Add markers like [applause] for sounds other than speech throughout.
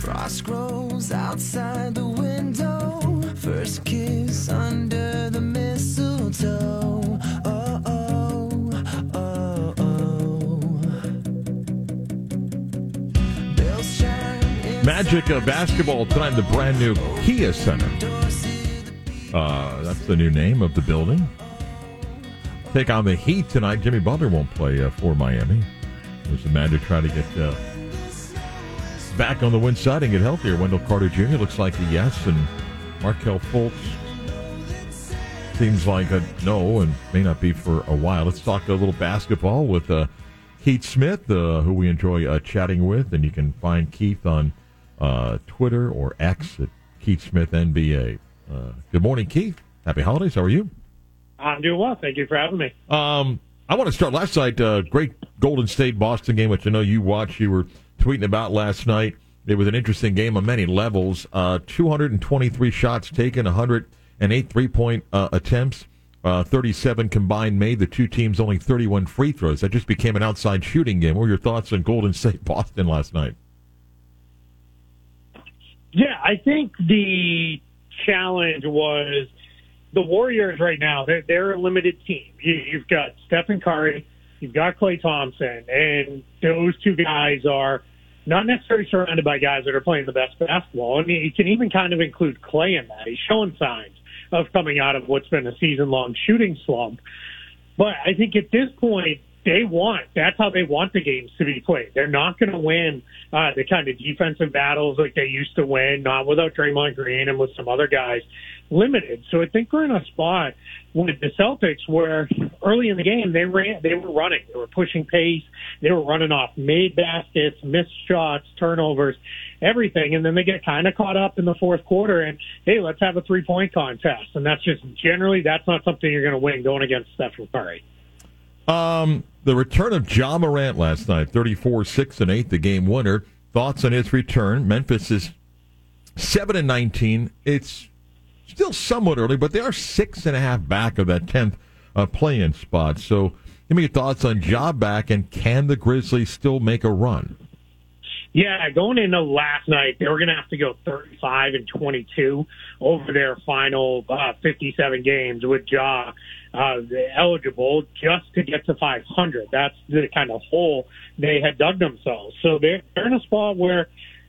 Frost grows outside the window. First kiss under the mistletoe. Oh, oh, oh, oh. Bells chime in Magic uh, basketball tonight the brand new Kia Center. Uh, that's the new name of the building. Take on the Heat tonight. Jimmy Butler won't play uh, for Miami. As the Magic try to get uh, back on the win side and get healthier. Wendell Carter Jr. looks like a yes, and Markelle Fultz seems like a no, and may not be for a while. Let's talk a little basketball with uh, Keith Smith, uh, who we enjoy uh, chatting with, and you can find Keith on uh, Twitter or X at Keith Smith NBA. Uh, good morning, Keith. Happy holidays. How are you? I'm doing well. Thank you for having me. Um, I want to start last night. Uh, great Golden State Boston game, which I know you watched. You were tweeting about last night. It was an interesting game on many levels. Uh, 223 shots taken, 108 three point uh, attempts, uh, 37 combined made. The two teams only 31 free throws. That just became an outside shooting game. What were your thoughts on Golden [laughs] State Boston last night? Yeah, I think the challenge was the Warriors right now. They're, they're a limited team. You, you've got Stephen Curry, you've got Klay Thompson, and those two guys are not necessarily surrounded by guys that are playing the best basketball. Mean, you can even kind of include Klay in that. He's showing signs of coming out of what's been a season long shooting slump. But I think at this point, they want that's how they want the games to be played. They're not going to win uh, the kind of defensive battles like they used to win, not without Draymond Green and with some other guys limited. So I think we're in a spot with the Celtics where early in the game they ran, they were running, they were pushing pace, they were running off made baskets, missed shots, turnovers, everything, and then they get kind of caught up in the fourth quarter and hey, let's have a three point contest, and that's just generally that's not something you're going to win going against Stephen Curry. Um, the return of Ja Morant last night, 34 6 and 8, the game winner. Thoughts on his return? Memphis is 7 and 19. It's still somewhat early, but they are six and a half back of that 10th uh, play in spot. So, give me your thoughts on Ja back, and can the Grizzlies still make a run? Yeah, going into last night, they were going to have to go 35 and 22 over their final uh, 57 games with Ja uh, eligible just to get to 500. That's the kind of hole they had dug themselves. So they're, they're in a spot where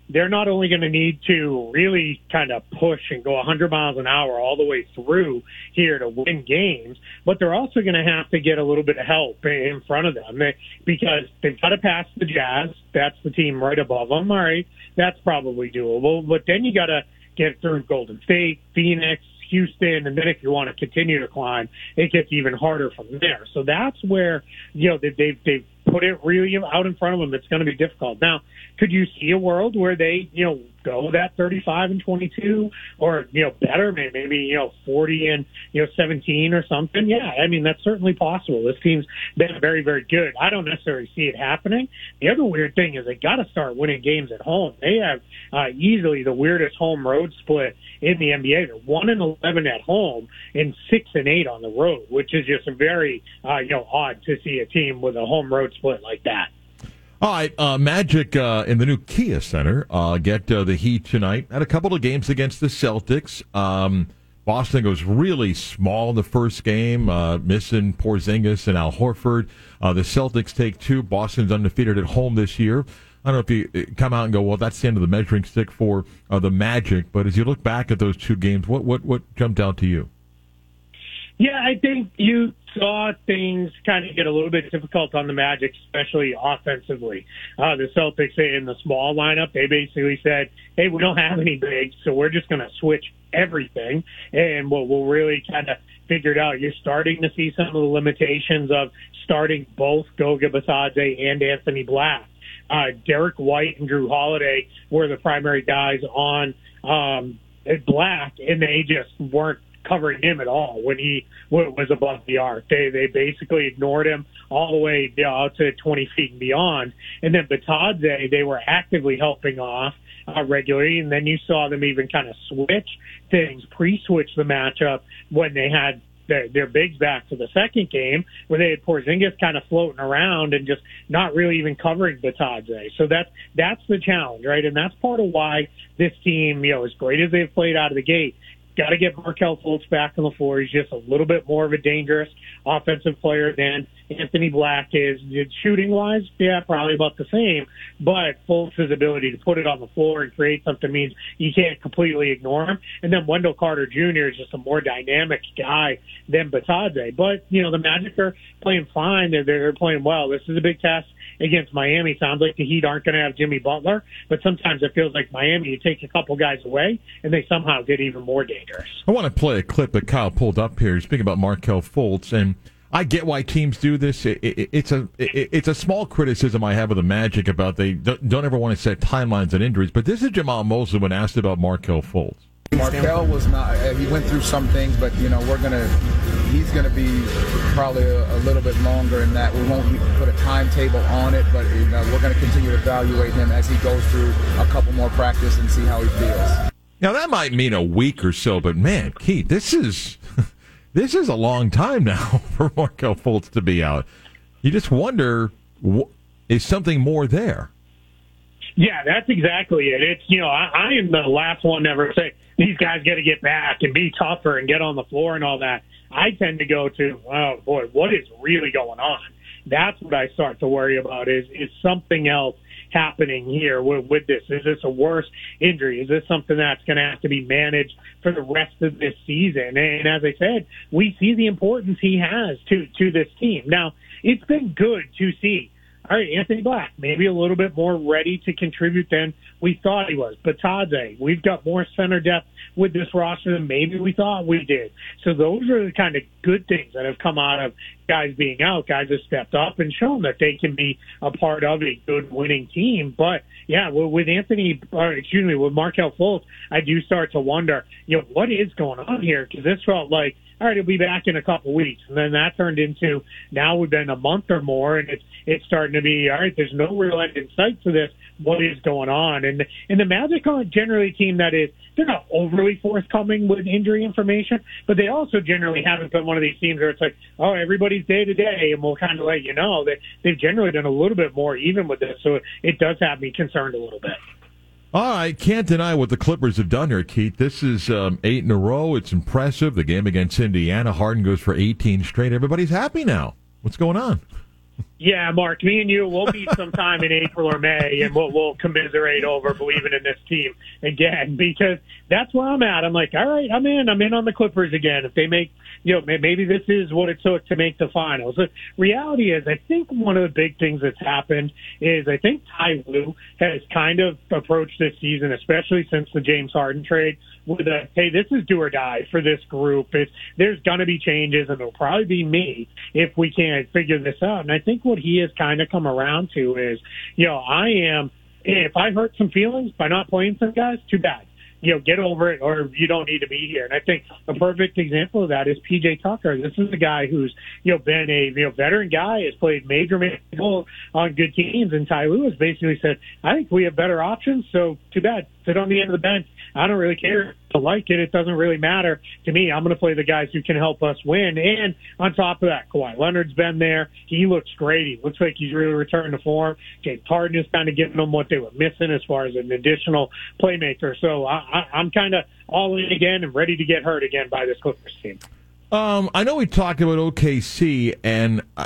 they're not only going to need to really kind of push and go 100 miles an hour all the way through here to win games, but they're also going to have to get a little bit of help in front of them because they've got to pass the Jazz. That's the team right above them. All right, that's probably doable. But then you got to get through Golden State, Phoenix, Houston, and then if you want to continue to climb, it gets even harder from there. So that's where you know they've they've put it really out in front of them. It's going to be difficult. Now, could you see a world where they you know go that 35 and 22 or you know better maybe, you know 40 and you know 17 or something? Yeah i mean that's certainly possible. This team's been very very good. I don't necessarily see it happening. The other weird thing is they got to start winning games at home. They have uh, easily the weirdest home road split in the nba they're 1 and 11 at home and 6 and 8 on the road which is just very uh, you know odd to see a team with a home road split like that All right, uh, Magic uh, in the new Kia Center uh, get uh, the Heat tonight. Had a couple of games against the Celtics. Um, Boston goes really small in the first game, uh, missing Porzingis and Al Horford. Uh, the Celtics take two. Boston's undefeated at home this year. I don't know if you come out and go, well, that's the end of the measuring stick for the Magic. But as you look back at those two games, what what what jumped out to you? Yeah, I think you saw things kind of get a little bit difficult on the Magic, especially offensively. Uh, the Celtics in the small lineup, they basically said, "Hey, we don't have any bigs, so we're just going to switch everything, and we'll, we'll really kind of figure it out." You're starting to see some of the limitations of starting both Goga Bitadze and Anthony Black uh, Derrick White and Jrue Holiday were the primary guys on um, Black, and they just weren't covering him at all when he was above the arc. They they basically ignored him all the way you know, out to 20 feet and beyond. And then Bitadze, they were actively helping off uh, regularly, and then you saw them even kind of switch things, pre-switch the matchup when they had their, their bigs back to the second game where they had Porzingis kind of floating around and just not really even covering Bitadze. So that's that's the challenge, right? And that's part of why this team, you know, as great as they've played out of the gate, got to get Markelle Fultz back on the floor. He's just a little bit more of a dangerous offensive player than Anthony Black is. Shooting wise, yeah, probably about the same. But Fultz's ability to put it on the floor and create something means you can't completely ignore him. And then Wendell Carter Jr. is just a more dynamic guy than Bitadze. But, you know, the Magic are playing fine. They're, they're playing well. This is a big test against Miami. Sounds like the Heat aren't going to have Jimmy Butler, but sometimes it feels like Miami, you take a couple guys away and they somehow get even more dangerous. I want to play a clip that Kyle pulled up here. He's speaking about Markelle Fultz, and I get why teams do this. It, it, it's a it, it's a small criticism I have of the Magic about they don't, don't ever want to set timelines on injuries. But this is Jamahl Mosley when asked about Markelle Fultz. Markelle was not. uh, He went through some things, but you know we're gonna. He's gonna be probably a, a little bit longer in that. We won't put a timetable on it, but you know we're gonna continue to evaluate him as he goes through a couple more practice and see how he feels. Now that might mean a week or so, but man, Keith, this is [laughs] this is a long time now [laughs] for Markelle Fultz to be out. You just wonder, is something more there? Yeah, that's exactly it. It's you know I, I am the last one to ever say these guys got to get back and be tougher and get on the floor and all that. I tend to go to oh boy, what is really going on? That's what I start to worry about. Is is something else happening here with, with this? Is this a worse injury? Is this something that's going to have to be managed for the rest of this season? And as I said, we see the importance he has to to this team. Now it's been good to see all right, Anthony Black, maybe a little bit more ready to contribute than we thought he was. Bitadze, we've got more center depth with this roster than maybe we thought we did. So those are the kind of good things that have come out of guys being out. Guys have stepped up and shown that they can be a part of a good winning team. But yeah, with Anthony, or excuse me, with Markelle Fultz, I do start to wonder, you know, what is going on here? Because this felt like all right, he'll be back in a couple weeks. And then that turned into now we've been a month or more and it's it's starting to be all right, there's no real end in sight to this. What is going on? And and the Magic are generally a team that is they're not overly forthcoming with injury information, but they also generally haven't been one of these teams where it's like, oh, everybody's day to day and we'll kind of let you know that they've generally done a little bit more even with this. So it does have me concerned a little bit. Right, can't deny what the Clippers have done here, Keith. This is um, eight in a row. It's impressive. The game against Indiana, Harden goes for 18 straight. Everybody's happy now. What's going on? Yeah, Mark, me and you, we'll meet [laughs] sometime in April or May, and we'll, we'll commiserate over believing in this team again because that's where I'm at. I'm like, all right, I'm in. I'm in on the Clippers again. If they make, you know, maybe this is what it took to make the finals. The reality is, I think one of the big things that's happened is I think Ty Lue has kind of approached this season, especially since the James Harden trade, with a, hey, this is do or die for this group. It's, there's going to be changes, and it'll probably be me if we can't figure this out. And I think what he has kind of come around to is, you know, I am, if I hurt some feelings by not playing some guys, too bad. You know, get over it, or you don't need to be here. And I think a perfect example of that is PJ Tucker. This is a guy who's you know been a you know veteran guy, has played major major role on good teams, and Ty Lue has basically said, I think we have better options. So too bad, sit on the end of the bench. I don't really care to like it. It doesn't really matter to me. I'm going to play the guys who can help us win. And on top of that, Kawhi Leonard's been there. He looks great. He looks like he's really returned to form. James Harden is kind of giving them what they were missing as far as an additional playmaker. So I, I, I'm kind of all in again and ready to get hurt again by this Clippers team. Um, I know we talked about OKC, and uh,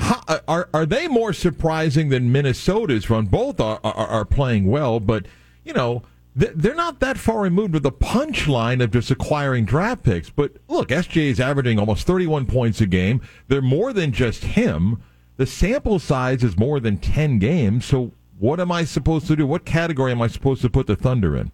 how, uh, are are they more surprising than Minnesota's run? Both are are, are playing well, but you know they're not that far removed with the punchline of just acquiring draft picks. But look, SJ is averaging almost 31 points a game. They're more than just him. The sample size is more than 10 games. So what am I supposed to do? What category am I supposed to put the Thunder in?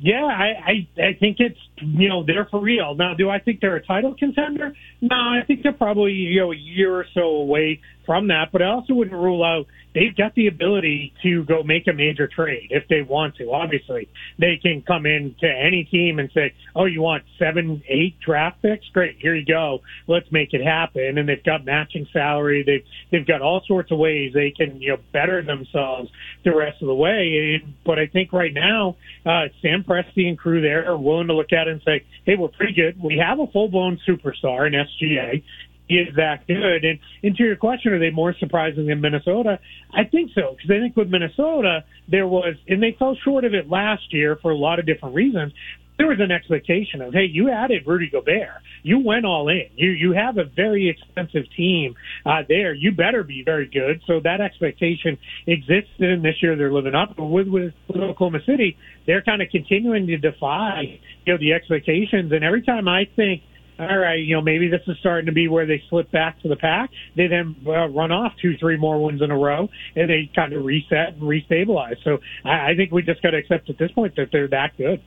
Yeah, I, I I think it's you know they're for real. Now, do I think they're a title contender? No, I think they're probably you know a year or so away from that. But I also wouldn't rule out they've got the ability to go make a major trade if they want to. Obviously, they can come in to any team and say, "Oh, you want seven, eight draft picks? Great, here you go. Let's make it happen." And they've got matching salary. They've they've got all sorts of ways they can you know better themselves the rest of the way. But I think right now, uh, Sam Presti and crew there are willing to look at it and say, "Hey, we're pretty good. We have a full blown superstar in SGA." Is that good. And, and to your question, are they more surprising than Minnesota? I think so, because I think with Minnesota, there was, and they fell short of it last year for a lot of different reasons. There was an expectation of, hey, you added Rudy Gobert. You went all in. You you have a very expensive team uh, there. You better be very good. So that expectation exists, and this year they're living up. But with, with with Oklahoma City, they're kind of continuing to defy you know the expectations. And every time I think all right, you know, maybe this is starting to be where they slip back to the pack. They then uh, run off two, three more wins in a row, and they kind of reset and restabilize. So I, I think we just got to accept at this point that they're that good.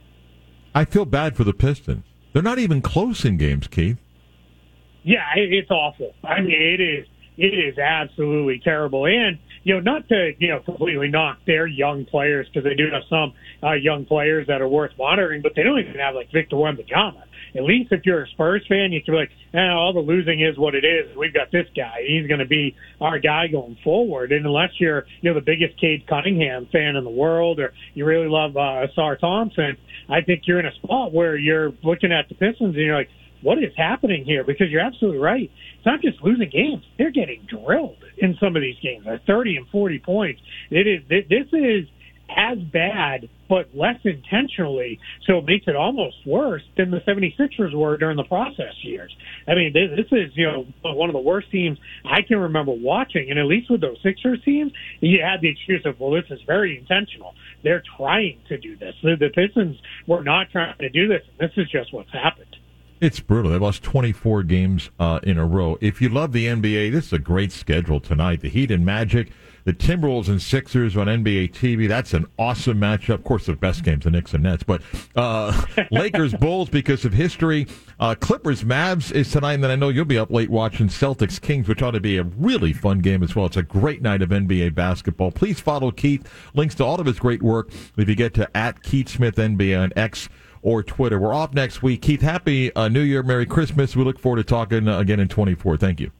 I feel bad for the Pistons. They're not even close in games, Keith. Yeah, it's awful. I mean, it is. It is absolutely terrible. And you know, not to you know completely knock their young players because they do have some uh, young players that are worth monitoring, but they don't even have like Victor Wembanyama at least if you're a Spurs fan, you can be like, eh, all the losing is what it is. We've got this guy. He's going to be our guy going forward. And unless you're, you know, the biggest Cade Cunningham fan in the world or you really love uh, Ausar Thompson, I think you're in a spot where you're looking at the Pistons and you're like, what is happening here? Because you're absolutely right. It's not just losing games; they're getting drilled in some of these games. At 30 and 40 points, it is. This is as bad, but less intentionally. So it makes it almost worse than the 76ers were during the process years. I mean, this, is, you know, one of the worst teams I can remember watching. And at least with those Sixers teams, you had the excuse of, well, this is very intentional. They're trying to do this. The, the Pistons were not trying to do this. This is just what's happened. It's brutal. They lost 24 games uh, in a row. If you love the NBA, this is a great schedule tonight. The Heat and Magic the Timberwolves and Sixers on NBA TV. That's an awesome matchup. Of course, the best games, the Knicks and Nets, but uh, [laughs] Lakers Bulls because of history. Uh, Clippers Mavs is tonight, and then I know you'll be up late watching Celtics Kings, which ought to be a really fun game as well. It's a great night of NBA basketball. Please follow Keith. Links to all of his great work if you get to at Keith Smith NBA on X or Twitter. We're off next week. Keith, happy uh, New Year, Merry Christmas. We look forward to talking uh, again in 24. Thank you.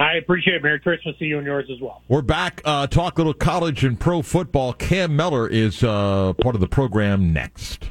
I appreciate it. Merry Christmas to you and yours as well. We're back. Uh, talk little college and pro football. Cam Mellor is uh, part of the program next.